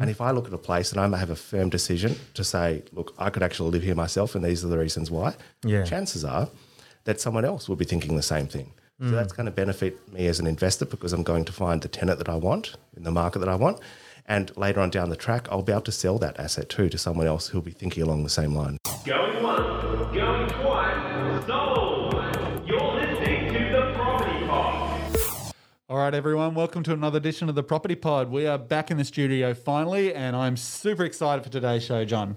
And if I look at a place and I may have a firm decision to say, look, I could actually live here myself, and these are the reasons why, Yeah. chances are that someone else will be thinking the same thing. Mm. So that's going to benefit me as an investor because I'm going to find the tenant that I want in the market that I want. And later on down the track, I'll be able to sell that asset too to someone else who'll be thinking along the same line. Going once, going twice, sold. All right, everyone, welcome to another edition of the Property Pod. We are back in the studio finally, and I'm super excited for today's show, John.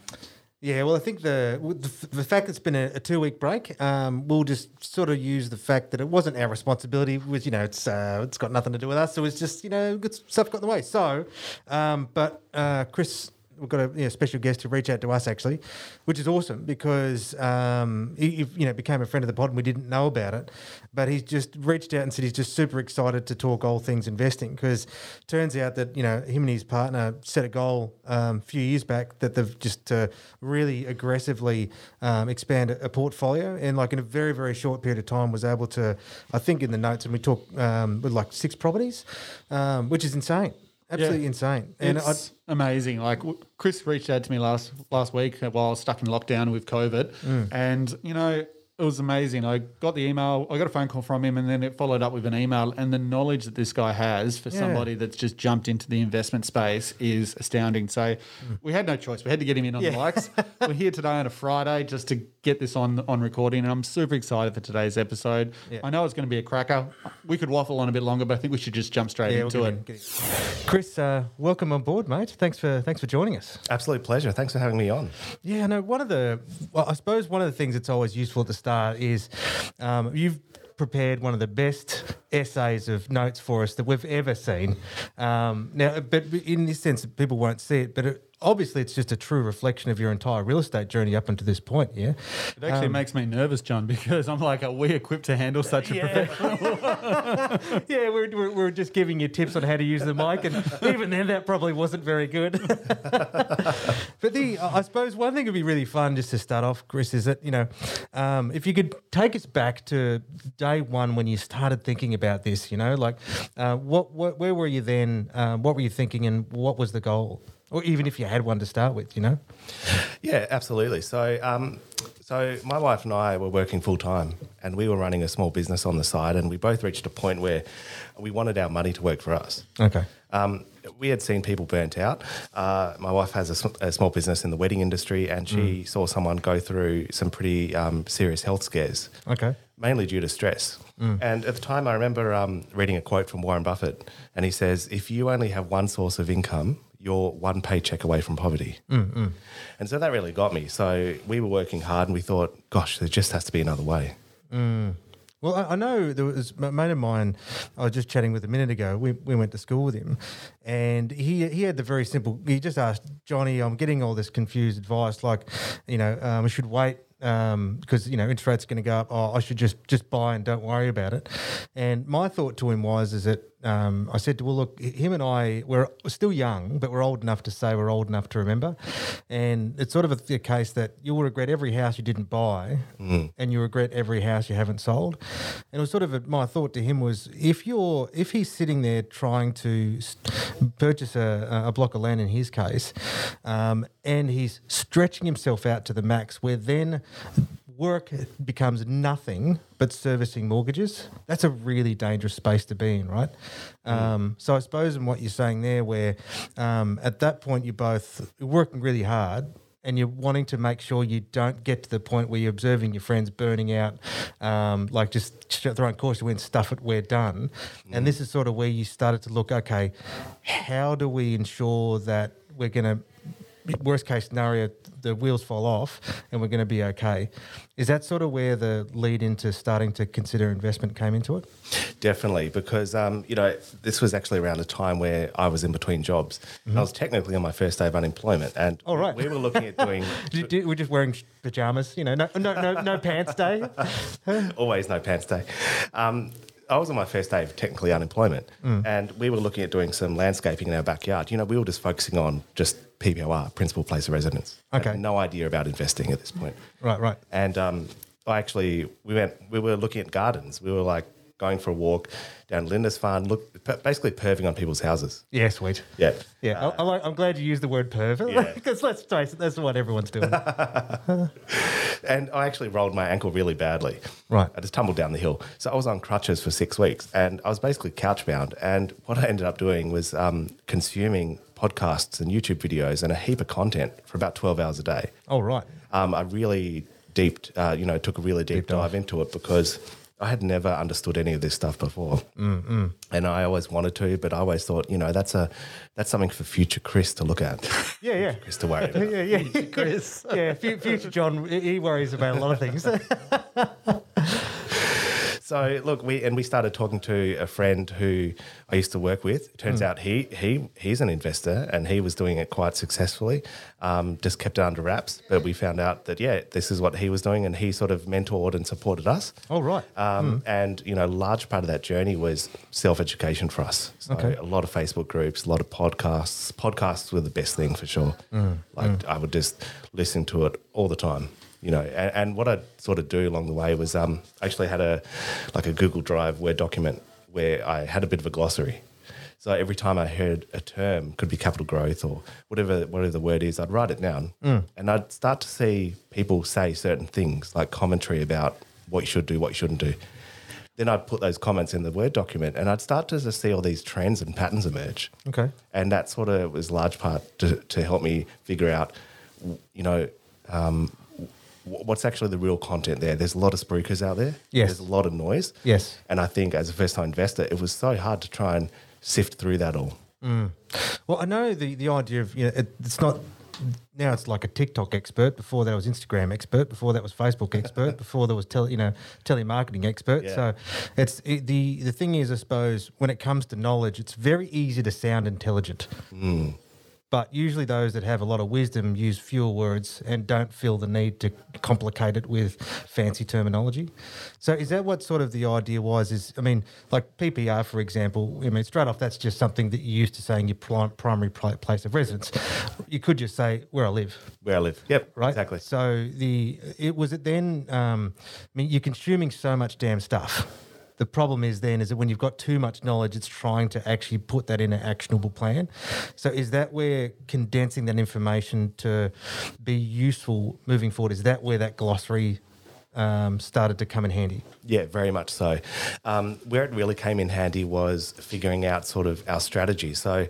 Yeah, well, I think the the, the fact it's been a, a two week break, um, we'll just sort of use the fact that it wasn't our responsibility. Was you know it's uh, it's got nothing to do with us. It was just you know good stuff got in the way. So, um, but uh, Chris. We've got a you know, special guest to reach out to us actually, which is awesome because um, he, you know became a friend of the pod and we didn't know about it, but he's just reached out and said he's just super excited to talk all things investing because turns out that you know him and his partner set a goal um, a few years back that they've just uh, really aggressively um, expand a, a portfolio and like in a very very short period of time was able to I think in the notes and we talked um, with like six properties, um, which is insane, absolutely Yeah. insane. And it's amazing. Like Chris reached out to me last last week while I was stuck in lockdown with COVID, Mm. and you know it was amazing. I got the email, I got a phone call from him, and then it followed up with an email. And the knowledge that this guy has for Yeah. somebody that's just jumped into the investment space is astounding. So we had no choice; we had to get him in on the Mm. Likes. We're here today on a Friday just to get this on on recording, and I'm super excited for today's episode. Yeah. I know it's going to be a cracker. We could waffle on a bit longer, but I think we should just jump straight yeah, into we'll it. get in. Chris, uh, welcome on board, mate. Thanks for thanks for joining us. Absolute pleasure. Thanks for having me on. Yeah, no. One of the, well, I suppose one of the things that's always useful at the start is um, you've prepared one of the best essays of notes for us that we've ever seen. Um, now, but in this sense, people won't see it, but it, obviously, it's just a true reflection of your entire real estate journey up until this point. Yeah. It actually makes me nervous, John, because I'm like, are we equipped to handle such a professional? yeah, we're, we're, we're just giving you tips on how to use the mic, and even then, that probably wasn't very good. but the, I suppose one thing would be really fun just to start off, Chris, is that you know, um, if you could take us back to day one when you started thinking about this, you know, like uh, what, what, where were you then? Um, what were you thinking, and what was the goal? Or even if you had one to start with, you know. Yeah, absolutely. So, um, so my wife and I were working full time, and we were running a small business on the side, and we both reached a point where we wanted our money to work for us. Okay. Um, we had seen people burnt out. Uh, my wife has a, sm- a small business in the wedding industry, and she saw someone go through some pretty um, serious health scares, Okay. mainly due to stress. And at the time, I remember um, reading a quote from Warren Buffett, and he says, "If you only have one source of income, you're one paycheck away from poverty." Mm, mm. And so that really got me. So we were working hard, and we thought, "Gosh, there just has to be another way." Mm. Well, I, I know there was a mate of mine. I was just chatting with a minute ago. We, we went to school with him, and he he had the very simple. He just asked Johnny, "I'm getting all this confused advice. Like, you know, um, I should wait." Um, because you know interest rates are going to go up. Oh, I should just just buy and don't worry about it. And my thought to him was, is that um, I said, well, look, him and I, we're still young, but we're old enough to say we're old enough to remember. And it's sort of a, a case that you'll regret every house you didn't buy, and you regret every house you haven't sold. And it was sort of a, my thought to him was, if you're, if he's sitting there trying to purchase a, a block of land in his case, um, and he's stretching himself out to the max, where then work becomes nothing but servicing mortgages. That's a really dangerous space to be in, right? Um, so I suppose in what you're saying there, where um, at that point you're both working really hard. And you're wanting to make sure you don't get to the point where you're observing your friends burning out, um, like just throwing caution wind stuff it, we're done. And this is sort of where you started to look, okay, how do we ensure that we're going to worst case scenario, the wheels fall off and we're going to be okay. Is that sort of where the lead into starting to consider investment came into it? Definitely, because um, you know this was actually around a time where I was in between jobs. And I was technically on my first day of unemployment, and Oh, right. we were looking at doing we're just wearing pajamas, you know, no, no, no, no pants day. always no pants day. Um, I was on my first day of technically unemployment, Mm. and we were looking at doing some landscaping in our backyard. You know, we were just focusing on just PPOR, principal place of residence. Okay. no idea about investing at this point. Right, right. And um, I actually, we went, we were looking at gardens. We were like, going for a walk down Lindisfarne, look, basically perving on people's houses. Yeah, sweet. Yeah. Yeah, I, I I'm glad you used the word perv Yeah. because let's face it, that's what everyone's doing. And I actually rolled my ankle really badly. Right. I just tumbled down the hill. So I was on crutches for six weeks and I was basically couch bound. And what I ended up doing was um, consuming podcasts and YouTube videos and a heap of content for about 12 hours a day. oh, right. Um, I really deep, uh, you know, took a really deep, Deep dive. dive. into it because I had never understood any of this stuff before, mm and I always wanted to, but I always thought, you know, that's a that's something for future Chris to look at, Yeah, yeah. Chris to worry about. Yeah, yeah, future Chris. yeah, future John, he worries about a lot of things. So look, we and we started talking to a friend who I used to work with. Turns out he he he's an investor and he was doing it quite successfully. Um, just kept it under wraps, but we found out that yeah, this is what he was doing, and he sort of mentored and supported us. oh, right. Um, And you know, a large part of that journey was self education for us. So Okay. a lot of Facebook groups, a lot of podcasts. Podcasts were the best thing for sure. Like I would just listen to it all the time. You know, and, and what I'd sort of do along the way was um, I actually had a like a Google Drive Word document where I had a bit of a glossary. So every time I heard a term, could be capital growth or whatever whatever the word is, I'd write it down, and I'd start to see people say certain things like commentary about what you should do, what you shouldn't do. Then I'd put those comments in the Word document, and I'd start to just see all these trends and patterns emerge. Okay. and that sort of was large part to, to help me figure out, you know. Um, What's actually the real content there? There's a lot of spruikers out there. Yes. There's a lot of noise. Yes. And I think as a first time investor, it was so hard to try and sift through that all. Mm. Well, I know the, the idea of, you know, it, it's not, now it's like a TikTok expert. Before that was Instagram expert. Before that was Facebook expert. Before there was tele, you know, telemarketing expert. Yeah. So it's it, the the thing is, I suppose, when it comes to knowledge, it's very easy to sound intelligent. Mm. But usually, those that have a lot of wisdom use fewer words and don't feel the need to complicate it with fancy terminology. So, is that what sort of the idea was? Is I mean, like PPR, for example. I mean, straight off, that's just something that you're used to saying your pri- primary pla- place of residence. You could just say where I live Where I live. Yep. right? Exactly. So the it was it then. Um, I mean, you're consuming so much damn stuff. The problem is then is that when you've got too much knowledge, it's trying to actually put that in an actionable plan. So is that where condensing that information to be useful moving forward? Is that where that glossary um, started to come in handy? Yeah, very much so. Um, where it really came in handy was figuring out sort of our strategy. So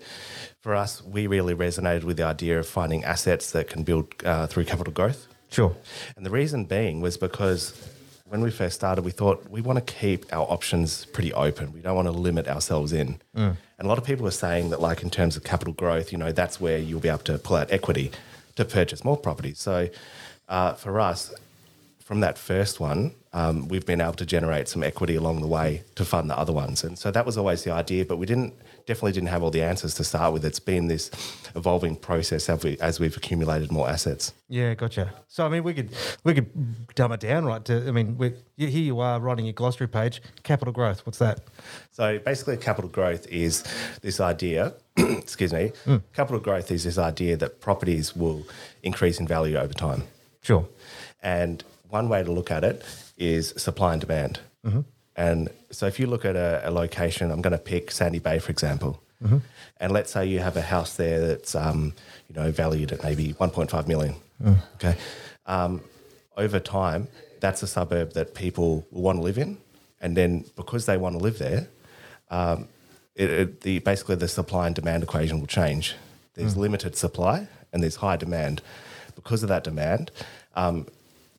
for us, we really resonated with the idea of finding assets that can build uh, through capital growth. Sure. And the reason being was because when we first started, we thought we want to keep our options pretty open. We don't want to limit ourselves in. And a lot of people are saying that, like, in terms of capital growth, you know, that's where you'll be able to pull out equity to purchase more properties. So uh, for us, from that first one, um, we've been able to generate some equity along the way to fund the other ones. And so that was always the idea, but we didn't definitely didn't have all the answers to start with. It's been this evolving process as, we, as we've accumulated more assets. Yeah, gotcha. So I mean, we could we could dumb it down, right? To I mean, we, here you are writing your glossary page. Capital growth. What's that? So basically, capital growth is this idea. excuse me. Hmm. Capital growth is this idea that properties will increase in value over time, Sure. and one way to look at it is supply and demand. Mm-hmm. And so, if you look at a, a location, I'm going to pick Sandy Bay, for example, and let's say you have a house there that's um, you know valued at maybe 1.5 million. Okay, um, over time, that's a suburb that people will want to live in, and then because they want to live there, um, it, it, the basically the supply and demand equation will change. There's limited supply and there's high demand. Because of that demand, um,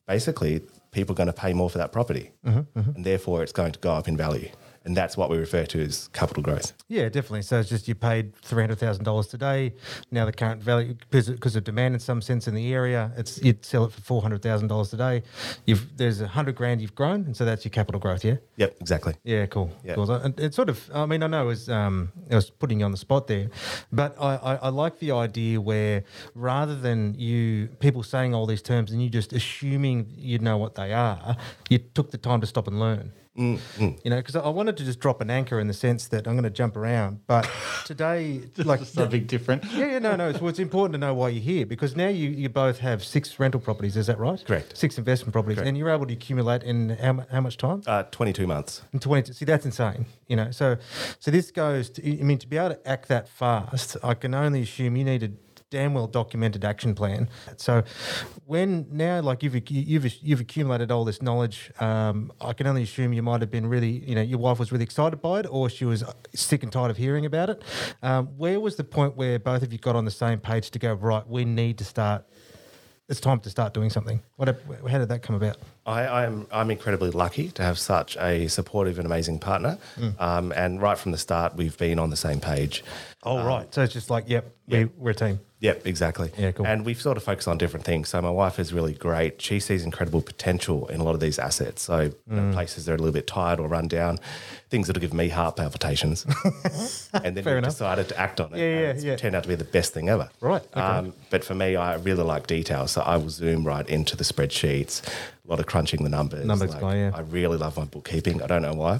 basically people are going to pay more for that property, mm-hmm, mm-hmm. and therefore it's going to go up in value. And that's what we refer to as capital growth. Yeah, definitely. So it's just you paid three hundred thousand dollars today. Now the current value, because of demand in some sense in the area, it's you'd sell it for four hundred thousand dollars today. You've there's a hundred grand you've grown, and so that's your capital growth. Yeah. Yep, exactly. Yeah, cool. Cool. And It's sort of, I mean, I know it was, um, I was putting you on the spot there, but I, I, I like the idea where rather than you, people saying all these terms and you just assuming you know what they are, you took the time to stop and learn. You know, because I wanted to just drop an anchor in the sense that I'm going to jump around, but today, like something different. yeah, yeah, no, no. It's, well, it's important to know why you're here because now you, you both have six rental properties. Is that right? Correct. Six investment properties, Correct. and you're able to accumulate in how, how much time? Uh, 22 months. In 20 see that's insane you know so so this goes to i mean to be able to act that fast i can only assume you need a damn well documented action plan. So when now like you've you've you've accumulated all this knowledge um, i can only assume you might have been really you know your wife was really excited by it or she was sick and tired of hearing about it. Um, where was the point where both of you got on the same page to go right we need to start it's time to start doing something. What how did that come about? I, I'm I'm incredibly lucky to have such a supportive and amazing partner. Um, and right from the start, we've been on the same page. Oh right so it's just like yep yeah. We, we're a team Yep, exactly. Yeah, cool. And we've sort of focused on different things. So my wife is really great. She sees incredible potential in a lot of these assets. So you know, Mm. places that are a little bit tired or run down, things that'll give me heart palpitations. and then Fair we enough. decided to act on it. Yeah, and yeah, it's yeah. turned out to be the best thing ever. Right, okay. Um, but for me, I really like detail. So I will zoom right into the spreadsheets, a lot of crunching the numbers. Numbers guy, yeah. I really love my bookkeeping. I don't know why.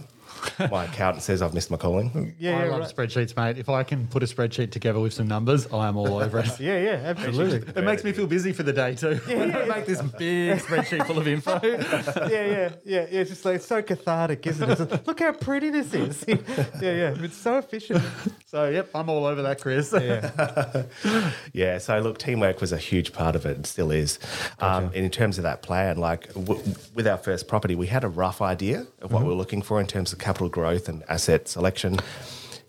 my accountant says I've missed my calling. yeah, I yeah, love right. spreadsheets, mate. If I can put a spreadsheet together with some numbers, I am all over it. Yeah, yeah, absolutely. It makes me feel busy for the day too. Yeah, I make this big spreadsheet full of info. yeah, yeah, yeah, yeah. It's just like it's so cathartic, isn't it? Like, Look how pretty this is. yeah, yeah. It's so efficient. So, yep, I'm all over that, Chris. Yeah, Yeah, so look, teamwork was a huge part of it and still is. Um, and in terms of that plan, like w- with our first property, we had a rough idea of what we were looking for in terms of capital growth and asset selection.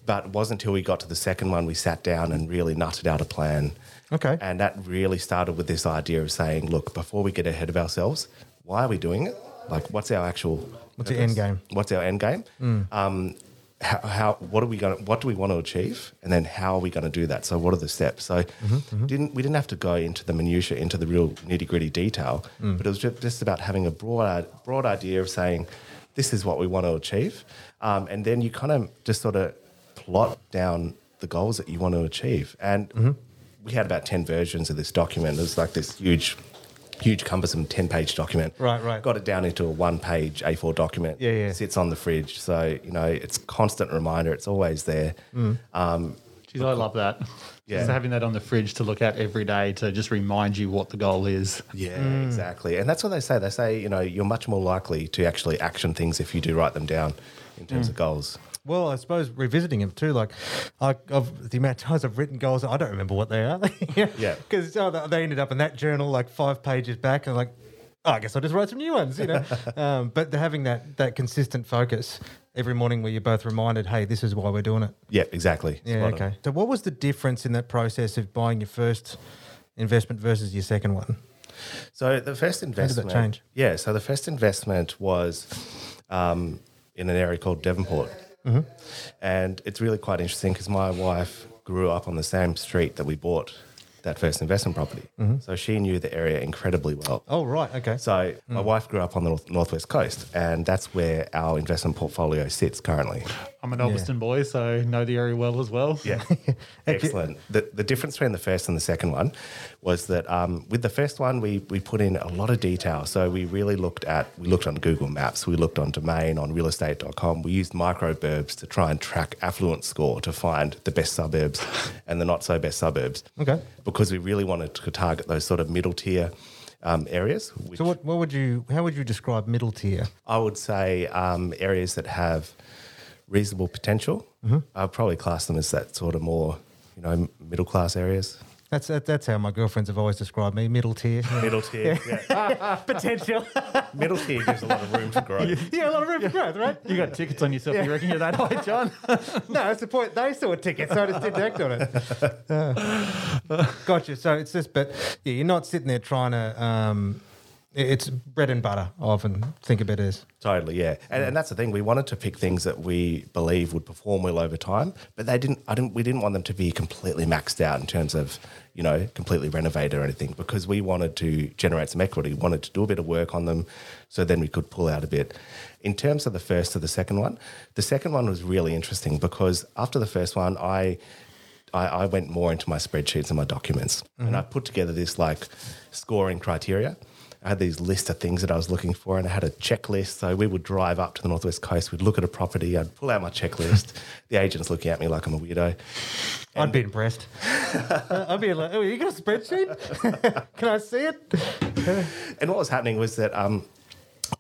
But it wasn't until we got to the second one we sat down and really nutted out a plan. Okay. And that really started with this idea of saying, look, before we get ahead of ourselves, why are we doing it? Like, what's our actual What's the end game? What's our end game? Hmm. Um, how, how what are we going? to What do we want to achieve? And then how are we going to do that? So what are the steps? So mm-hmm, mm-hmm. didn't we didn't have to go into the minutia, into the real nitty gritty detail, hmm. but it was ju- just about having a broad broad idea of saying this is what we want to achieve, um, and then you kind of just sort of plot down the goals that you want to achieve. And we had about ten versions of this document. It was like this huge. Huge, cumbersome ten-page document. Right, right. Got it down into a one-page A4 document. Yeah, yeah. Sits on the fridge, so you know it's constant reminder. It's always there. Mm. Um, Jeez, I love that. Yeah. Just having that on the fridge to look at every day to just remind you what the goal is. yeah, Mm. exactly. And that's what they say. They say you know you're much more likely to actually action things if you do write them down in Mm. terms of goals. Well, I suppose revisiting them too, like I, I've, the amount of times I've written goals, I don't remember what they are. Yeah. Because oh, they ended up in that journal like five pages back, and like, oh, I guess I'll just write some new ones, you know. um, but having that that consistent focus every morning, where you're both reminded, hey, this is why we're doing it. Yeah, exactly. Yeah. Spot on. okay. So, what was the difference in that process of buying your first investment versus your second one? So the first investment. How that investment change? Yeah, so the first investment was um, in an area called Devonport, Mm-hmm. and it's really quite interesting because my wife grew up on the same street that we bought that first investment property, so she knew the area incredibly well. Mm-hmm. Oh, right. Okay. So my Mm. wife grew up on the north, northwest coast, and that's where our investment portfolio sits currently. I'm an Ulverstone boy, so know the area well as well. Yeah, excellent. The, the difference between the first and the second one was that um, with the first one, we, we put in a lot of detail. So we really looked at, we looked on Google Maps, we looked on Domain, on realestate.com. We used microburbs to try and track affluence score to find the best suburbs and the not so best suburbs. Okay. Because we really wanted to target those sort of middle tier um, areas. Which So, what, what would you? How would you describe middle tier? I would say um, areas that have reasonable potential. I'd probably class them as that sort of more, you know, middle class areas. That's that, that's how my girlfriends have always described me. Middle tier. Middle tier, yeah. Potential. middle tier gives a lot of room for growth. yeah, a lot of room for growth, right? You got tickets on yourself. You reckon you're that high, John? No, that's the point. They saw a ticket, so I just didn't act on it. Uh, gotcha. So it's just, but yeah, you're not sitting there trying to. Um, it- it's bread and butter. I often think of it as. Totally, yeah, and, and that's the thing. We wanted to pick things that we believe would perform well over time, but they didn't. I didn't. We didn't want them to be completely maxed out in terms of, you know, completely renovated or anything, because we wanted to generate some equity. Wanted to do a bit of work on them, so then we could pull out a bit. In terms of the first to the second one, the second one was really interesting because after the first one, I I, I went more into my spreadsheets and my documents, and mm-hmm. I put together this like scoring criteria. I had these list of things that I was looking for, and I had a checklist. So we would drive up to the northwest coast. We'd look at a property. I'd pull out my checklist. the agent's looking at me like I'm a weirdo. I'd be impressed. I'd be like, oh, you got a spreadsheet? Can I see it? And what was happening was that um,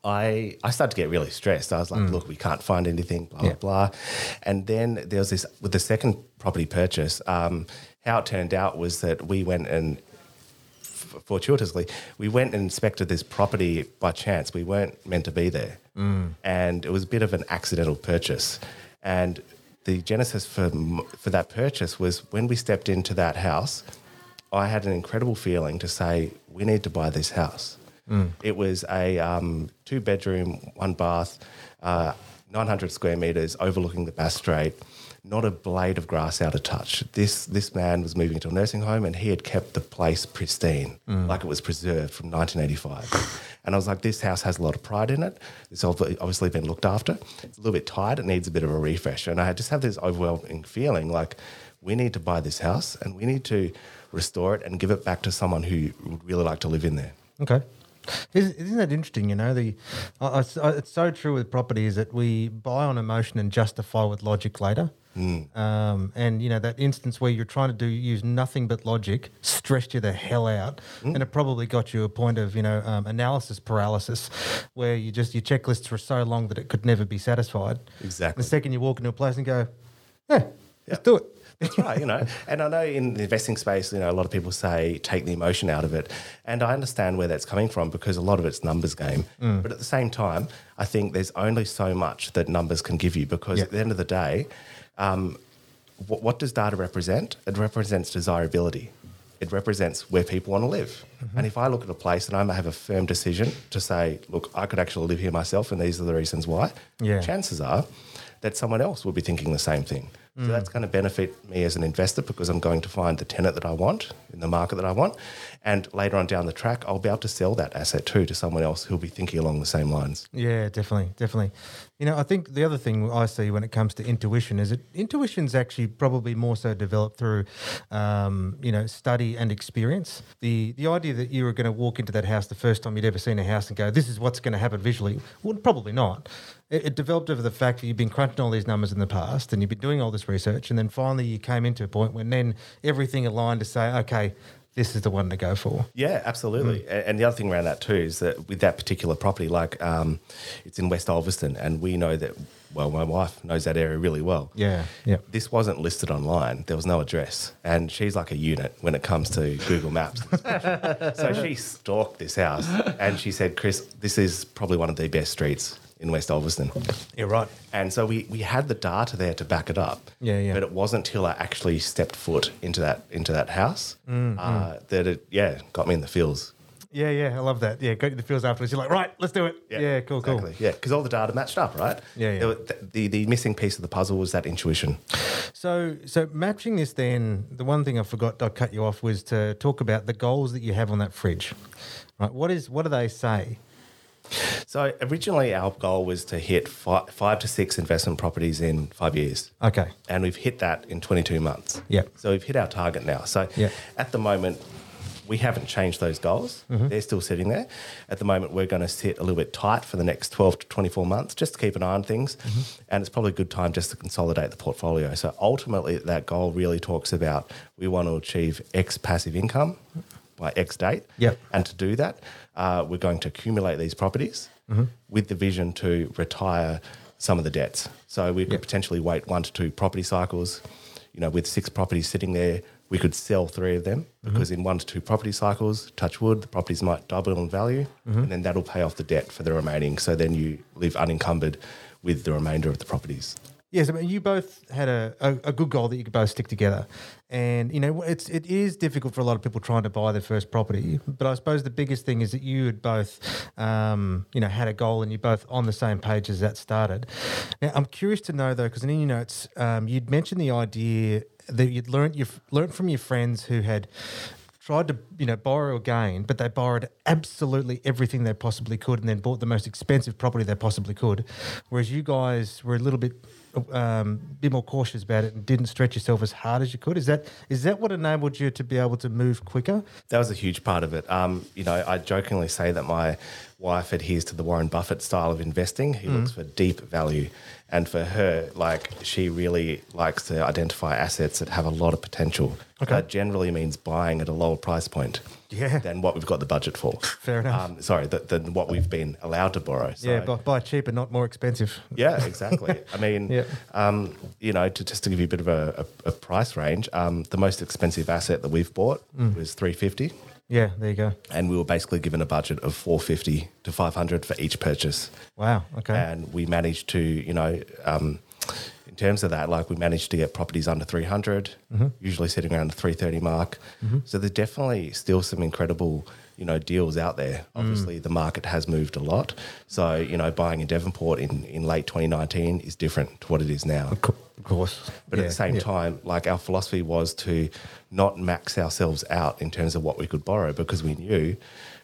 I I started to get really stressed. I was like, look, we can't find anything, blah Mm. Yeah. blah blah. And then there was this with the second property purchase. Um, how it turned out was that we went and fortuitously we went and inspected this property by chance. We weren't meant to be there, Mm. and it was a bit of an accidental purchase. And the genesis for for that purchase was when we stepped into that house. I had an incredible feeling to say we need to buy this house. It was a um, two bedroom, one bath, uh, 900 square meters overlooking the Bass Strait. Not a blade of grass out of touch. This this man was moving to a nursing home, and he had kept the place pristine, mm. like it was preserved from 1985. And I was like, this house has a lot of pride in it. It's obviously been looked after. It's a little bit tired. It needs a bit of a refresh. And I just have this overwhelming feeling like we need to buy this house and we need to restore it and give it back to someone who would really like to live in there. Okay. Isn't isn't that interesting? You know, the I, it's so true with property is that we buy on emotion and justify with logic later. Um, and you know that instance where you're trying to do use nothing but logic stressed you the hell out, and it probably got you a point of you know um, analysis paralysis, where you just your checklists were so long that it could never be satisfied. Exactly. The second you walk into a place and go, yeah, Yeah. let's do it. That's right, you know. And I know in the investing space, you know, a lot of people say take the emotion out of it. And I understand where that's coming from because a lot of it's numbers game. But at the same time, I think there's only so much that numbers can give you because Yeah. at the end of the day, um, what, what does data represent? It represents desirability. It represents where people want to live. And if I look at a place and I have a firm decision to say, look, I could actually live here myself, and these are the reasons why, Yeah. chances are that someone else will be thinking the same thing. So that's going to benefit me as an investor because I'm going to find the tenant that I want in the market that I want. And later on down the track, I'll be able to sell that asset too to someone else who'll be thinking along the same lines. Yeah, definitely, definitely. You know, I think the other thing I see when it comes to intuition is that intuition's actually probably more so developed through, um, you know, study and experience. The the idea that you were going to walk into that house the first time you'd ever seen a house and go, "This is what's going to happen visually," well, probably not. It, it developed over the fact that you've been crunching all these numbers in the past and you've been doing all this research, and then finally you came into a point when then everything aligned to say, "Okay, this is the one to go for." Yeah, absolutely. A- And the other thing around that too is that with that particular property, like um, it's in West Ulverstone, and we know that. Well, my wife knows that area really well. Yeah, yeah. This wasn't listed online. There was no address, and she's like a unit when it comes to Google Maps. so she stalked this house, and she said, "Chris, this is probably one of the best streets in West Ulverstone." You're right. And so we, we had the data there to back it up. Yeah, yeah. But it wasn't until I actually stepped foot into that into that house Mm, uh, that it yeah got me in the feels. Yeah, yeah, I love that. Yeah, go to the fields afterwards. You're like, right, let's do it. Yeah, cool, exactly. cool. Yeah, because all the data matched up, right? Yeah, yeah. There were- th- the the missing piece of the puzzle was that intuition. So, so matching this, then the one thing I forgot I cut you off was to talk about the goals that you have on that fridge. Right, what is what do they say? So originally our goal was to hit five, five to six investment properties in five years. Okay, And we've hit that in 22 months. Yep. So we've hit our target now. So Yep. at the moment, we haven't changed those goals. Mm-hmm. They're still sitting there. At the moment, we're going to sit a little bit tight for the next 12 to 24 months just to keep an eye on things. Mm-hmm. And it's probably a good time just to consolidate the portfolio. So ultimately, that goal really talks about we want to achieve X passive income by X date. Yep. And to do that, uh, we're going to accumulate these properties Mm-hmm. with the vision to retire some of the debts. So we could Yep. potentially wait one to two property cycles. You know, with six properties sitting there, we could sell three of them Mm-hmm. because in one to two property cycles, touch wood, the properties might double in value, Mm-hmm. and then that'll pay off the debt for the remaining. So then you live unencumbered with the remainder of the properties. Yes, I mean, you both had a, a, a good goal that you could both stick together, and you know it's it is difficult for a lot of people trying to buy their first property. But I suppose the biggest thing is that you had both, um, you know, had a goal and you're both on the same page as that started. Now, I'm curious to know though, because in your notes um, you'd mentioned the idea that you'd learned you've learned from your friends who had tried to you know borrow again, but they borrowed absolutely everything they possibly could, and then bought the most expensive property they possibly could. Whereas you guys were a little bit um, bit more cautious about it and didn't stretch yourself as hard as you could? Is that is that what enabled you to be able to move quicker? That was a huge part of it. Um, you know, I jokingly say that my wife adheres to the Warren Buffett style of investing. He looks for deep value. And for her, like, she really likes to identify assets that have a lot of potential. Okay. That generally means buying at a lower price point Yeah. than what we've got the budget for. Fair enough. Um, sorry, th- than what we've been allowed to borrow. So, yeah, buy, buy cheaper, not more expensive. yeah, exactly. I mean, Yeah. um, you know, to, just to give you a bit of a, a, a price range, um, the most expensive asset that we've bought Mm. was 350 Yeah, there you go. and we were basically given a budget of 450 to 500 for each purchase Wow. Okay. and we managed to you know um, in terms of that like we managed to get properties under 300 Mm-hmm. usually sitting around the 330 mark so there's definitely still some incredible you know deals out there Mm. obviously the market has moved a lot so you know buying in devonport in, in late 2019 is different to what it is now Co- of course. but at the same time, like our philosophy was to not max ourselves out in terms of what we could borrow because we knew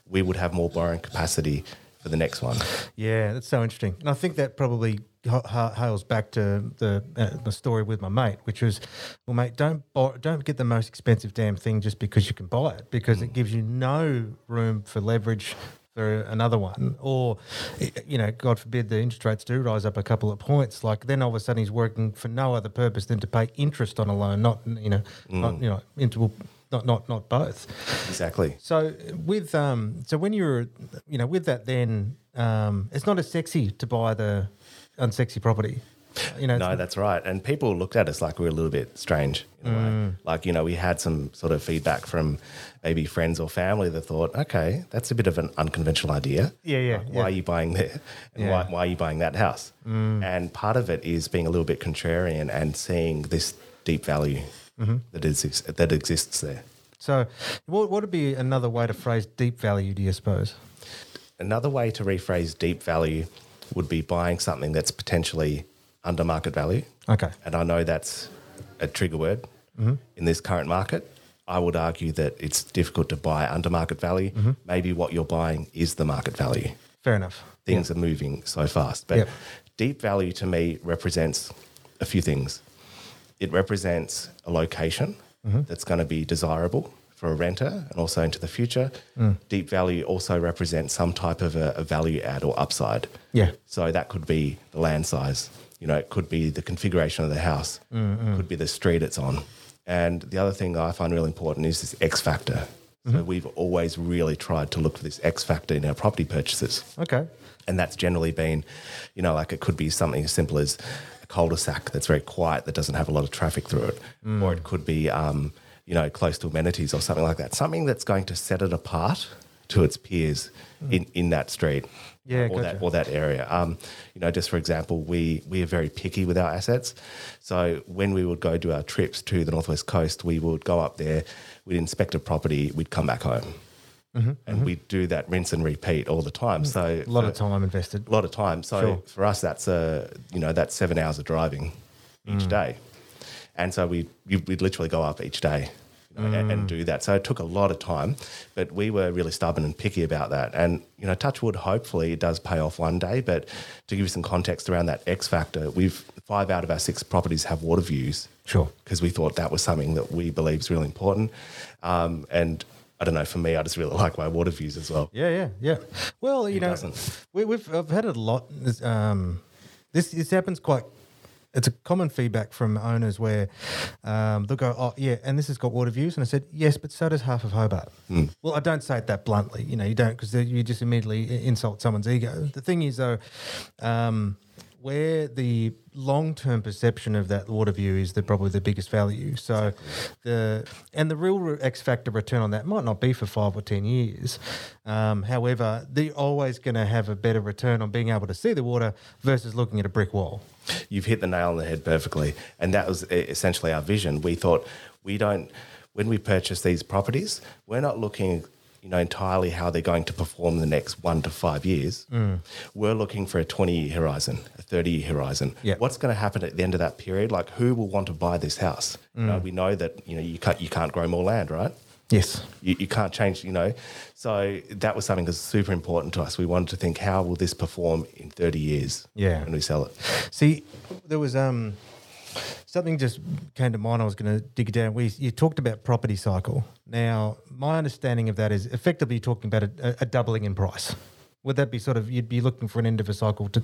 we would have more borrowing capacity for the next one. Yeah, that's so interesting. And I think that probably ha- ha- hails back to the uh, the story with my mate, which was, well, mate, don't buy, don't get the most expensive damn thing just because you can buy it, because it gives you no room for leverage for another one, or you know, God forbid the interest rates do rise up a couple of points. Like then all of a sudden he's working for no other purpose than to pay interest on a loan, not you know, not you know, into not not not both. Exactly. So with um, so when you're, you know, with that, then um, it's not as sexy to buy the unsexy property. You know, No, that's right. And people looked at us like we were a little bit strange in a Mm. way. Like, you know, we had some sort of feedback from maybe friends or family that thought, okay, that's a bit of an unconventional idea. Yeah, yeah, Like, yeah. Why are you buying there? And Yeah. why, why are you buying that house? And part of it is being a little bit contrarian and seeing this deep value Mm-hmm. that, is, that exists there. so what what would be another way to phrase deep value? Do you suppose? Another way to rephrase deep value would be buying something that's potentially under market value. Okay. And I know that's a trigger word in this current market. I would argue that it's difficult to buy under market value. Maybe what you're buying is the market value. Fair enough. Things are moving so fast. But Yep. deep value to me represents a few things. It represents a location mm-hmm. that's going to be desirable for a renter and also into the future. Mm. Deep value also represents some type of a, a value add or upside. Yeah. So that could be the land size. You know, it could be the configuration of the house. It could be the street it's on. And the other thing I find really important is this X factor. So mm-hmm. we've always really tried to look for this X factor in our property purchases. Okay. And that's generally been, you know, like it could be something as simple as cul-de-sac that's very quiet that doesn't have a lot of traffic through it, or it could be, um, you know, close to amenities or something like that. Something that's going to set it apart to its peers in, in that street. Yeah, or gotcha. that or that area. Um, you know, just for example, we we are very picky with our assets. So when we would go do our trips to the northwest coast, we would go up there, we'd inspect a property, we'd come back home, Mm-hmm, and mm-hmm. we'd do that rinse and repeat all the time. Mm. So A lot of time invested. a lot of time. So Sure. for us, that's a you know that's seven hours of driving each mm. day, and so we you- we'd literally go up each day. You know, and, and do that. So it took a lot of time, but we were really stubborn and picky about that. And you know, touch wood, hopefully it does pay off one day. But to give you some context around that X factor, we've five out of our six properties have water views Sure. because we thought that was something that we believe is really important. Um, and I don't know, for me, I just really like my water views as well. Yeah, yeah, yeah. Well, you know, doesn't? we, we've I've had a lot. This, Um, this this happens quite. It's a common feedback from owners where um, they'll go, "Oh, yeah," and this has got water views, and I said, "Yes, but so does half of Hobart." Well, I don't say it that bluntly. You know, you don't because you just immediately insult someone's ego. The thing is, though. Um, where the long-term perception of that water view is the probably the biggest value. So the and the real X factor return on that might not be for five or ten years. Um, however, they're always going to have a better return on being able to see the water versus looking at a brick wall. You've hit the nail on the head perfectly. And that was essentially our vision. We thought we don't, when we purchase these properties, we're not looking, you know, entirely how they're going to perform the next one to five years. We're looking for a 20 year horizon, a 30 year horizon. Yeah. What's going to happen at the end of that period? Like, who will want to buy this house? You know, we know that, you know, you can't, you can't grow more land, right? Yes. You, you can't change, you know. So that was something that's super important to us. We wanted to think, how will this perform in 30 years Yeah. when we sell it? See, there was um something just came to mind. I was going to dig down. We you talked about property cycle. Now, my understanding of that is effectively you're talking about a, a doubling in price. Would that be sort of you'd be looking for an end of a cycle to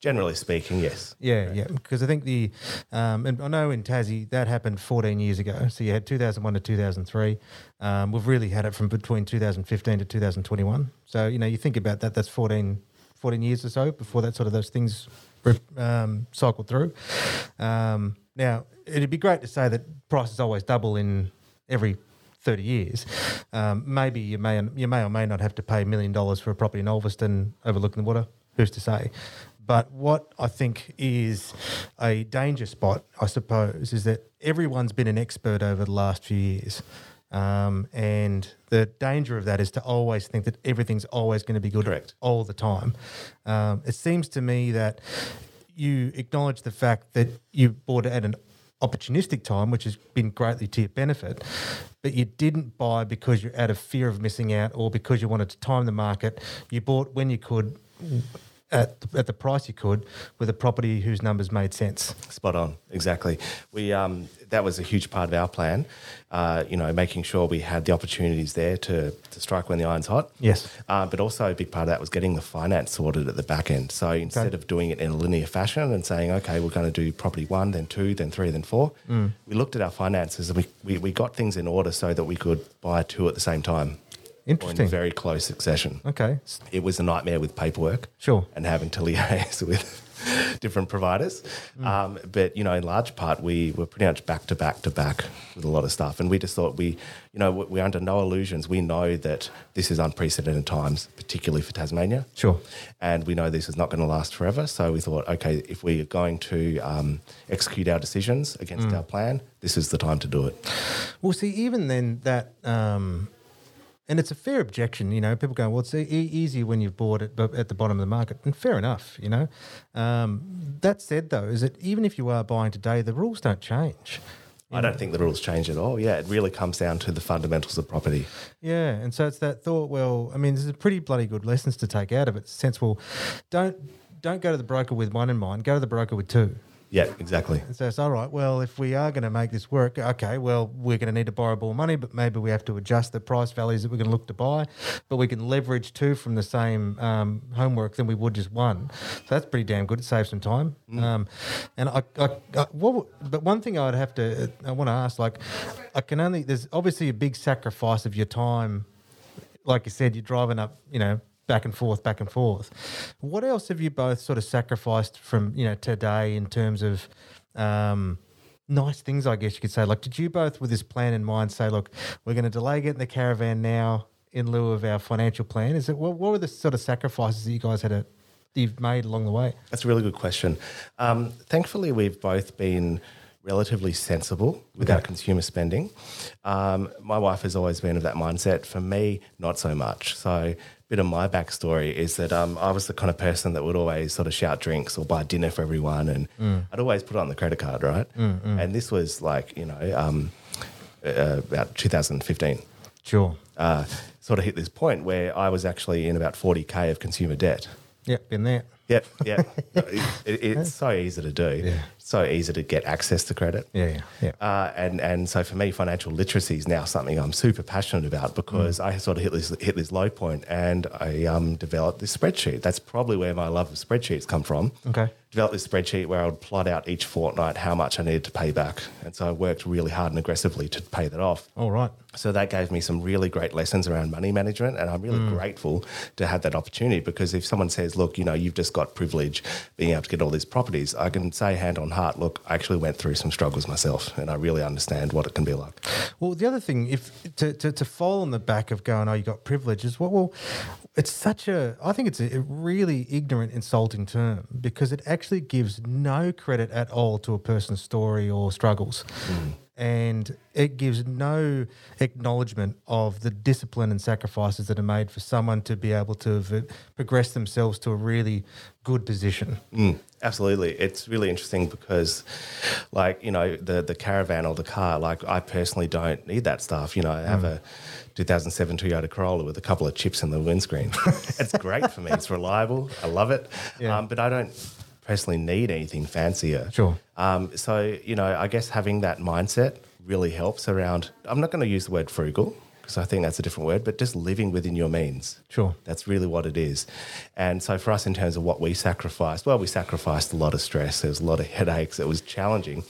Generally speaking, yes. yeah, yeah. Because I think the, um, and I know in Tassie that happened 14 years ago. So you had 2001 to 2003. Um, we've really had it from between 2015 to 2021. So, you know, you think about that, that's 14, 14 years or so before that sort of those things um, cycled through. Um, now, it'd be great to say that prices always double in every 30 years. Um, maybe you may, you may or may not have to pay a million dollars for a property in Ulverstone overlooking the water. Who's to say? But what I think is a danger spot, I suppose, is that everyone's been an expert over the last few years. Um, and the danger of that is to always think that everything's always going to be good Correct. all the time. Um, it seems to me that you acknowledge the fact that you bought it at an opportunistic time, which has been greatly to your benefit, but you didn't buy because you're out of fear of missing out or because you wanted to time the market. You bought when you could at, at the price you could with a property whose numbers made sense. Spot on, exactly. We um, that was a huge part of our plan. Uh, you know, making sure we had the opportunities there to, to strike when the iron's hot. Yes. Uh, but also a big part of that was getting the finance sorted at the back end. So instead of doing it in a linear fashion and saying, okay, we're going to do property one, then two, then three, then four, Mm. we looked at our finances and we, we, we got things in order so that we could buy two at the same time. Or Interesting. in very close succession. Okay. It was a nightmare with paperwork Sure. and having to liaise with different providers. Um, but you know, in large part, we were pretty much back to back to back with a lot of stuff, and we just thought we, you know, we're under no illusions. We know that this is unprecedented times, particularly for Tasmania. Sure. And we know this is not going to last forever. So we thought, okay, if we are going to um, execute our decisions against our plan, this is the time to do it. Well, see, even then, that, um, and it's a fair objection, you know, people go, well, it's e- easy when you've bought it at the bottom of the market. And fair enough, you know. Um, that said, though, is that even if you are buying today, the rules don't change. I don't think the rules change at all. Yeah, it really comes down to the fundamentals of property. Yeah, and so it's that thought. Well, I mean, there's a pretty bloody good lessons to take out of it. Sense, well, don't don't go to the broker with one in mind. Go to the broker with two. Yeah, exactly. So it's all right. Well, if we are going to make this work, okay, well, we're going to need to borrow more money, but maybe we have to adjust the price values that we're going to look to buy. But we can leverage two from the same um, homework than we would just one. So that's pretty damn good. It saves some time. Um, and I, I, I what, but one thing I'd have to, I want to ask, like, I can only, there's obviously a big sacrifice of your time like you said, you're driving up, you know, back and forth, back and forth. What else have you both sort of sacrificed from, you know, today in terms of um, nice things, I guess you could say? Like, did you both, with this plan in mind, say, look, we're going to delay getting the caravan now in lieu of our financial plan? Is it what, what were the sort of sacrifices that you guys had to, you've made along the way? That's a really good question. Um, thankfully, we've both been relatively sensible with our consumer spending. Um, my wife has always been of that mindset. For me, not so much. So, a bit of my backstory is that um, I was the kind of person that would always sort of shout drinks or buy dinner for everyone, and I'd always put it on the credit card, right? And this was like, you know, um, uh, about 2015 Sure. uh, sort of hit this point where I was actually in about 40k of consumer debt. Yep, been there. Yep, yep. it, it- it's so easy to do. Yeah. So easy to get access to credit. Yeah, yeah, yeah. Uh, and and so for me, financial literacy is now something I'm super passionate about because I sort of hit this hit this low point, and I um, developed this spreadsheet. That's probably where my love of spreadsheets come from. Okay. Developed this spreadsheet where I would plot out each fortnight how much I needed to pay back, and so I worked really hard and aggressively to pay that off. All right. So that gave me some really great lessons around money management, and I'm really grateful to have that opportunity because if someone says, "Look, you know, you've just got privilege being able to get all these properties," I can say hand on heart, "Look, I actually went through some struggles myself, and I really understand what it can be like." Well, the other thing, if to, to, to fall on the back of going, oh, you got privileges. Well, well, it's such a. I think it's a really ignorant, insulting term because it actually gives no credit at all to a person's story or struggles. Hmm. And it gives no acknowledgement of the discipline and sacrifices that are made for someone to be able to have progress themselves to a really good position. Mm, absolutely. It's really interesting because, like, you know, the, the caravan or the car, like, I personally don't need that stuff. You know, I have a 2007 Toyota Corolla with a couple of chips in the windscreen. it's great for me. It's reliable. I love it. Yeah. Um, but I don't personally need anything fancier. Sure. Um, so, you know, I guess having that mindset really helps around, I'm not going to use the word frugal because I think that's a different word, but just living within your means. Sure. That's really what it is. And so for us, in terms of what we sacrificed, well, we sacrificed a lot of stress. There was a lot of headaches. It was challenging.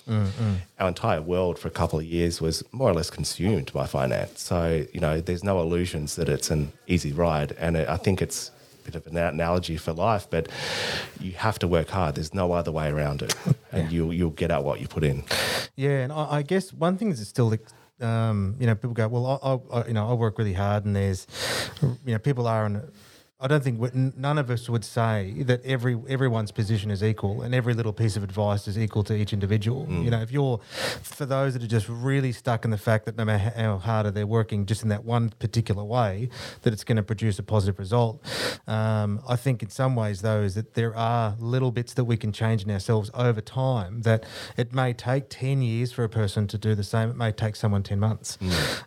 Our entire world for a couple of years was more or less consumed by finance. So, you know, there's no illusions that it's an easy ride. And it, I think it's bit of an analogy for life, but you have to work hard. There's no other way around it. And you'll, you'll get out what you put in. Yeah, and I, I guess one thing is still, um, you know, people go, well, I, I, you know, I work really hard, and there's, you know, people are in. I don't think none of us would say that every everyone's position is equal and every little piece of advice is equal to each individual. You know, if you're for those that are just really stuck in the fact that no matter how harder they're working, just in that one particular way, that it's going to produce a positive result. Um, I think in some ways, though, is that there are little bits that we can change in ourselves over time. That it may take ten years for a person to do the same. It may take someone ten months.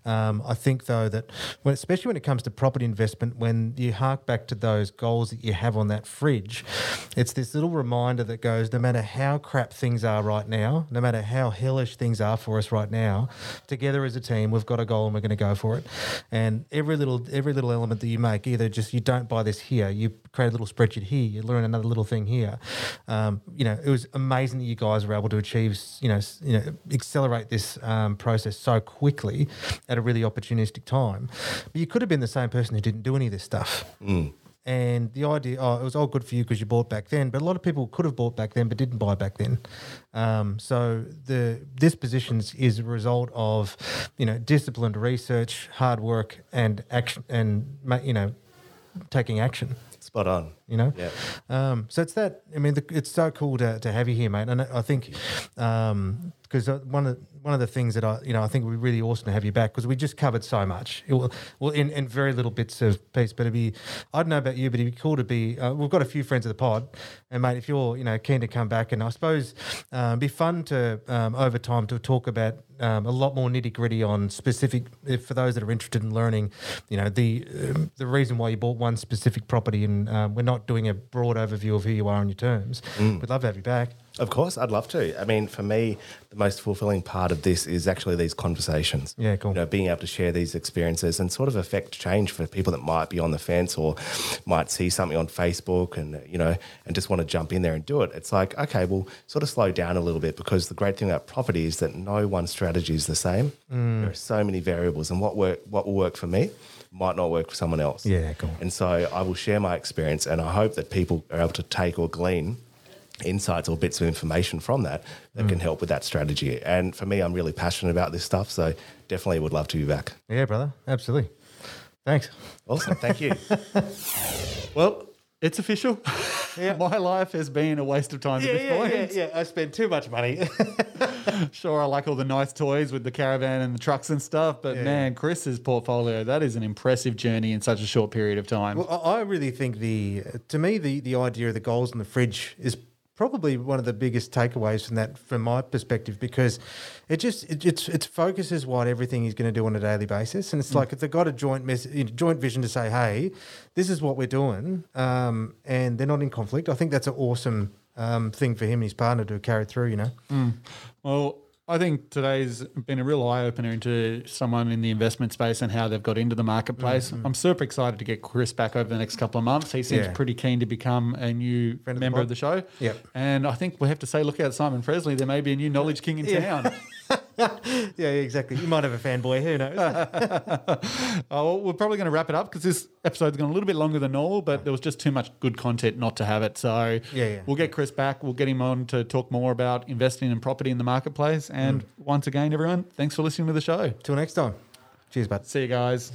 Um, I think though that, when, especially when it comes to property investment, when you hark back to those goals that you have on that fridge, it's this little reminder that goes: no matter how crap things are right now, no matter how hellish things are for us right now, together as a team, we've got a goal and we're going to go for it. And every little every little element that you make, either just you don't buy this here, you create a little spreadsheet here, you learn another little thing here. Um, you know, it was amazing that you guys were able to achieve, you know, you know, accelerate this um, process so quickly at a really opportunistic time. But you could have been the same person who didn't do any of this stuff. And the idea, oh, it was all good for you because you bought back then, but a lot of people could have bought back then but didn't buy back then. Um, so the this positions is a result of, you know, disciplined research, hard work, and action, and you know, taking action. Spot on. You know, Yeah. um, so it's that. I mean, the, it's so cool to, to have you here, mate. And I I think because one of one of the things that I you know I think would be really awesome to have you back because we just covered so much. It will, well, in, in very little bits of piece. But it'd be I don't know about you, but it'd be cool to be. Uh, we've got a few friends of the pod, and mate, if you're you know keen to come back, and I suppose um, be fun to um, over time to talk about um, a lot more nitty gritty on specific if for those that are interested in learning, you know the um, the reason why you bought one specific property, and um, we're not doing a broad overview of who you are on your terms. We'd love to have you back. Of course, I'd love to. I mean, for me, the most fulfilling part of this is actually these conversations. Yeah, cool. You know, being able to share these experiences and sort of affect change for people that might be on the fence or might see something on Facebook and you know and just want to jump in there and do it. It's like, okay, well, sort of slow down a little bit because the great thing about property is that no one strategy is the same. Mm. There are so many variables, and what work what will work for me might not work for someone else. Yeah, cool. And so I will share my experience, and I hope that people are able to take or glean insights or bits of information from that that can mm. help with that strategy. And for me, I'm really passionate about this stuff, so definitely would love to be back. Yeah, brother, absolutely. Thanks. Awesome, thank you. Well, it's official. My life has been a waste of time at this point. yeah. I spend too much money. Sure, I like all the nice toys with the caravan and the trucks and stuff, but Yeah. man, Chris's portfolio, that is an impressive journey in such a short period of time. Well, I I really think the to me the the idea of the goals in the fridge is probably one of the biggest takeaways from that from my perspective because it just it, it's it focuses what everything he's going to do on a daily basis and it's like if they've got a joint know, joint vision to say hey this is what we're doing um, and they're not in conflict I think that's an awesome um, thing for him and his partner to carry through you know? Well, I think today's been a real eye opener into someone in the investment space and how they've got into the marketplace. Mm-hmm. I'm super excited to get Chris back over the next couple of months. He seems Yeah. pretty keen to become a new Friend of the member of the show. Yep. And I think we have to say, look out, Simon Presley. There may be a new knowledge king in town. yeah, exactly you might have a fanboy who knows Oh, well, we're probably going to wrap it up because this episode's gone a little bit longer than normal, but there was just too much good content not to have it. So Yeah, yeah. we'll get Chris back. We'll get him on to talk more about investing in property in the marketplace. And mm. once again, everyone, thanks for listening to the show. till next time. Cheers, bud. See you guys.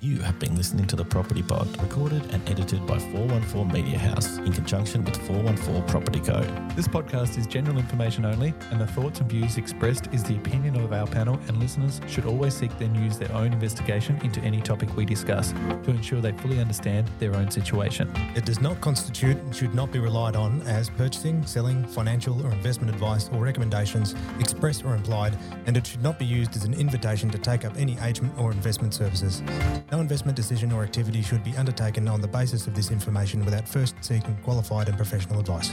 You have been listening to The Property Pod, recorded and edited by 414 Media House in conjunction with 414 Property Code. This podcast is general information only, and the thoughts and views expressed is the opinion of our panel, and listeners should always seek then use their own investigation into any topic we discuss to ensure they fully understand their own situation. It does not constitute and should not be relied on as purchasing, selling, financial or investment advice or recommendations, express or implied, and it should not be used as an invitation to take up any agent or investment services. No investment decision or activity should be undertaken on the basis of this information without first seeking qualified and professional advice.